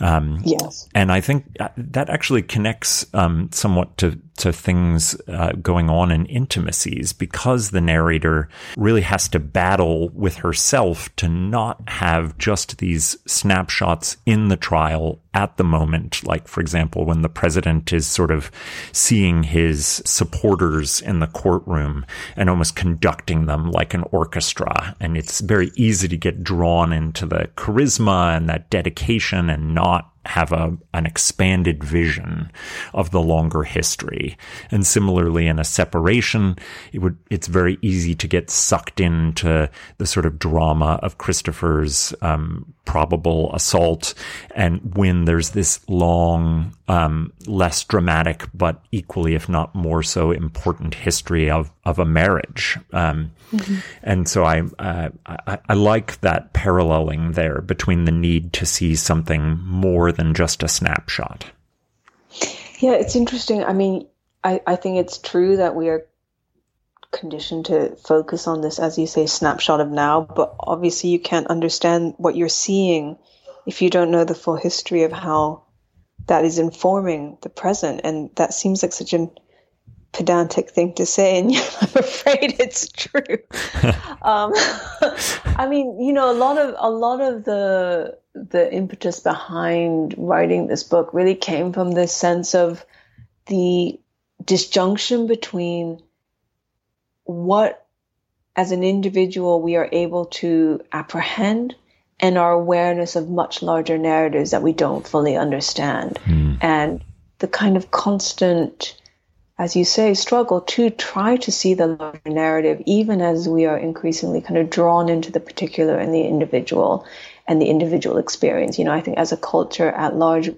B: Um, yes.
A: And I think uh, that actually connects um, somewhat to to things uh, going on in intimacies because the narrator really has to battle with herself to not have just these snapshots in the trial at the moment. Like, for example, when the president is sort of seeing his supporters in the courtroom and almost conducting them like an orchestra. And it's very easy to get drawn into the charisma and that dedication and not have a, an expanded vision of the longer history. And similarly, in a separation, it would, it's very easy to get sucked into the sort of drama of Christopher's, um, probable assault. And when there's this long, um, less dramatic, but equally, if not more so important history of, of a marriage. Um, mm-hmm. and so I, uh, I, I like that paralleling there between the need to see something more than just a snapshot.
B: Yeah, it's interesting. I mean, I, I think it's true that we are conditioned to focus on this, as you say, snapshot of now, but obviously you can't understand what you're seeing if you don't know the full history of how that is informing the present. And that seems like such an pedantic thing to say, and I'm afraid it's true. um, I mean, you know, a lot of a lot of the the impetus behind writing this book really came from this sense of the disjunction between what, as an individual, we are able to apprehend and our awareness of much larger narratives that we don't fully understand, mm. and the kind of constant as you say, struggle to try to see the larger narrative, even as we are increasingly kind of drawn into the particular and the individual and the individual experience. You know, I think as a culture at large,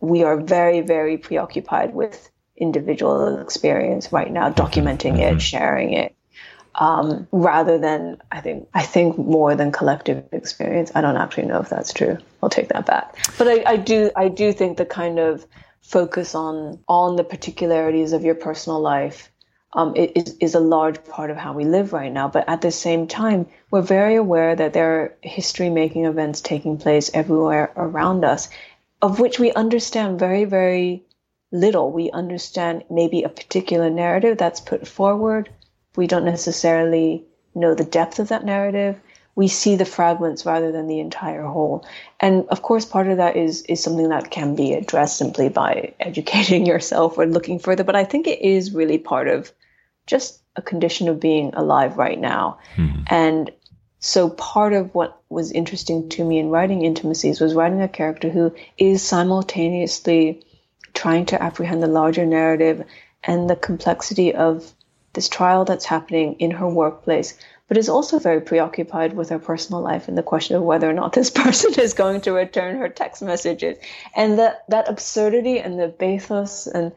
B: we are very, very preoccupied with individual experience right now, documenting mm-hmm. it, sharing it. Um, rather than I think I think more than collective experience. I don't actually know if that's true. I'll take that back. But I, I do I do think the kind of focus on on the particularities of your personal life um, is, is a large part of how we live right now. But at the same time, we're very aware that there are history making events taking place everywhere around us, of which we understand very, very little. We understand maybe a particular narrative that's put forward. We don't necessarily know the depth of that narrative. we see the fragments rather than the entire whole. And of course, part of that is is something that can be addressed simply by educating yourself or looking further. But I think it is really part of just a condition of being alive right now. Mm-hmm. And so part of what was interesting to me in writing intimacies was writing a character who is simultaneously trying to apprehend the larger narrative and the complexity of this trial that's happening in her workplace, but is also very preoccupied with her personal life and the question of whether or not this person is going to return her text messages. And that, that absurdity and the bathos and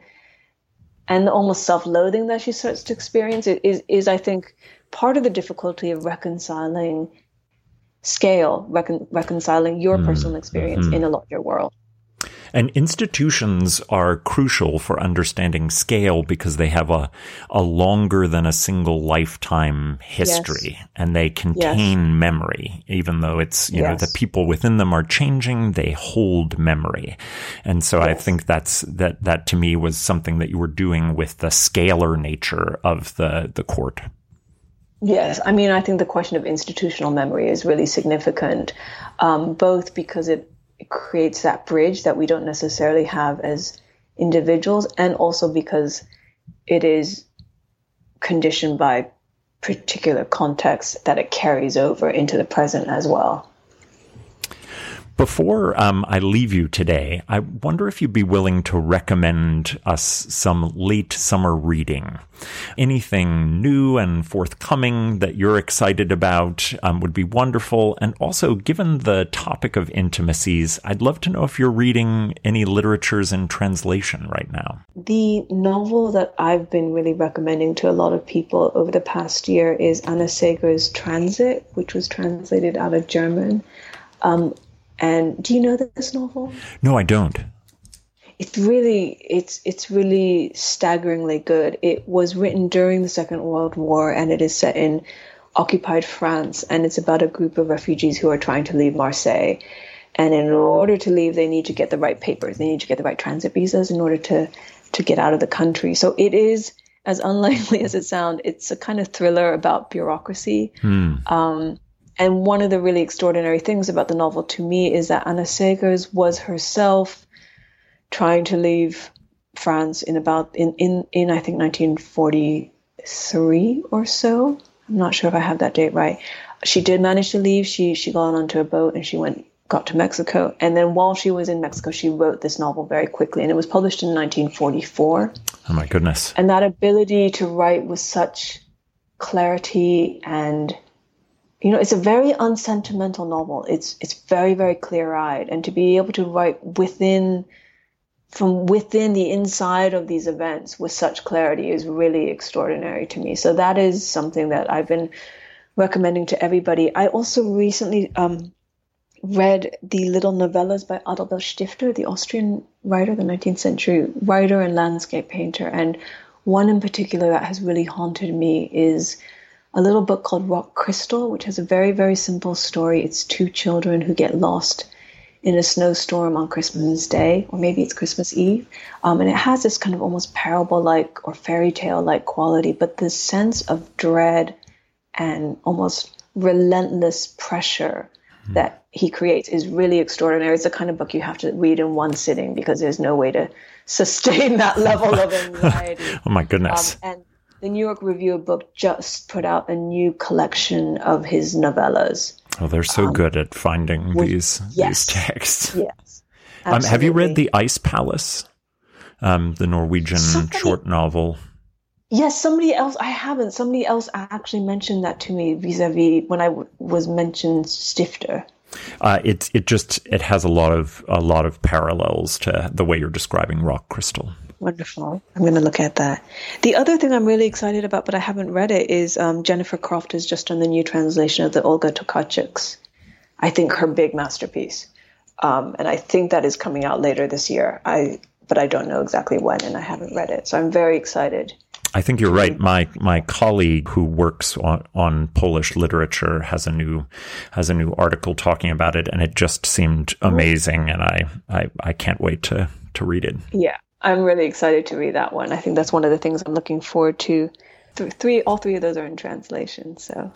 B: and the almost self-loathing that she starts to experience is, is I think, part of the difficulty of reconciling scale, recon- reconciling your mm. personal experience mm-hmm. in a larger world.
A: And institutions are crucial for understanding scale because they have a, a longer than a single lifetime history yes. and they contain yes. memory. Even though it's, you yes. know, the people within them are changing, they hold memory. And so I think that's, that, that to me was something that you were doing with the scalar nature of the, the court.
B: Yes, I mean, I think the question of institutional memory is really significant, um, both because it it creates that bridge that we don't necessarily have as individuals, and also because it is conditioned by particular context that it carries over into the present as well.
A: Before um, I leave you today, I wonder if you'd be willing to recommend us some late summer reading. Anything new and forthcoming that you're excited about um, would be wonderful. And also, given the topic of intimacies, I'd love to know if you're reading any literatures in translation right now.
B: The novel that I've been really recommending to a lot of people over the past year is Anna Seghers' Transit, which was translated out of German. Um, and do you know this novel?
A: No, I don't.
B: It's really it's it's really staggeringly good. It was written during the Second World War and it is set in occupied France and it's about a group of refugees who are trying to leave Marseille. And in order to leave they need to get the right papers. They need to get the right transit visas in order to to get out of the country. So it is as unlikely as it sounds, it's a kind of thriller about bureaucracy. Hmm. Um, and one of the really extraordinary things about the novel to me is that Anna Seghers was herself trying to leave France in about in in, in I think 1943 or so. I'm not sure if I have that date right. She did manage to leave. She she got onto a boat and she went got to Mexico. And then while she was in Mexico, she wrote this novel very quickly, and it was published in 1944.
A: Oh my goodness!
B: And that ability to write with such clarity and you know, it's a very unsentimental novel. It's it's very very clear eyed, and to be able to write within from within the inside of these events with such clarity is really extraordinary to me. So that is something that I've been recommending to everybody. I also recently um, read the little novellas by Adalbert Stifter, the Austrian writer, the 19th century writer and landscape painter, and one in particular that has really haunted me is a little book called Rock Crystal, which has a very, very simple story. It's two children who get lost in a snowstorm on Christmas Day, or maybe it's Christmas Eve. Um, and it has this kind of almost parable like or fairy tale like quality, but the sense of dread and almost relentless pressure mm. that he creates is really extraordinary. It's the kind of book you have to read in one sitting because there's no way to sustain that level of anxiety.
A: oh my goodness.
B: Um, and the New York Review of Book just put out a new collection of his novellas.
A: Oh, they're so um, good at finding these yes, these texts.
B: Yes.
A: Um, have you read The Ice Palace, um, the Norwegian somebody, short novel?
B: Yes, somebody else. I haven't. Somebody else actually mentioned that to me vis-a-vis when I w- was mentioned Stifter.
A: Uh, it it just it has a lot of a lot of parallels to the way you're describing Rock Crystal.
B: Wonderful. I'm going to look at that. The other thing I'm really excited about, but I haven't read it, is um, Jennifer Croft has just done the new translation of the Olga Tokarczuk's. I think her big masterpiece, um, and I think that is coming out later this year. I but I don't know exactly when, and I haven't read it, so I'm very excited.
A: I think you're right. My my colleague who works on, on Polish literature has a new has a new article talking about it, and it just seemed amazing, and I I, I can't wait to to read it.
B: Yeah, I'm really excited to read that one. I think that's one of the things I'm looking forward to th- three, all three of those are in translation. So,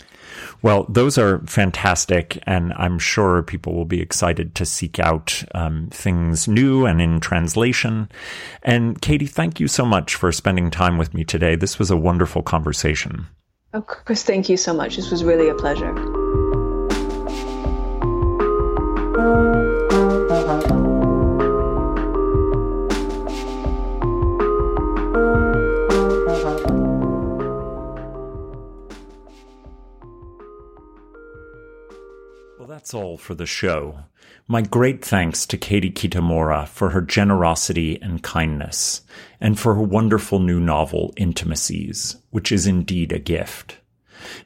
A: well, those are fantastic, and I'm sure people will be excited to seek out um, things new and in translation. And Katie, thank you so much for spending time with me today. This was a wonderful conversation.
B: Oh, Chris, thank you so much. This was really a pleasure.
A: That's all for the show. My great thanks to Katie Kitamura for her generosity and kindness, and for her wonderful new novel, Intimacies, which is indeed a gift.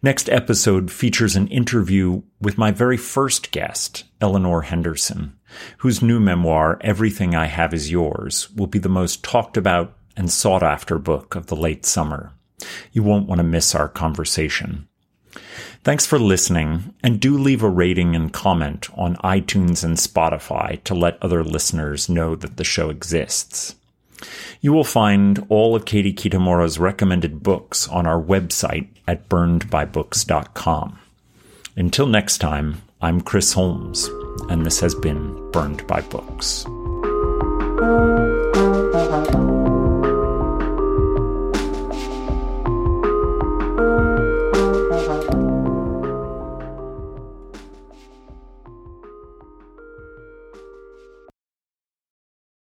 A: Next episode features an interview with my very first guest, Eleanor Henderson, whose new memoir, Everything I Have Is Yours, will be the most talked about and sought after book of the late summer. You won't want to miss our conversation. Thanks for listening, and do leave a rating and comment on iTunes and Spotify to let other listeners know that the show exists. You will find all of Katie Kitamura's recommended books on our website at burnedbybooks.com. Until next time, I'm Chris Holmes, and this has been Burned by Books.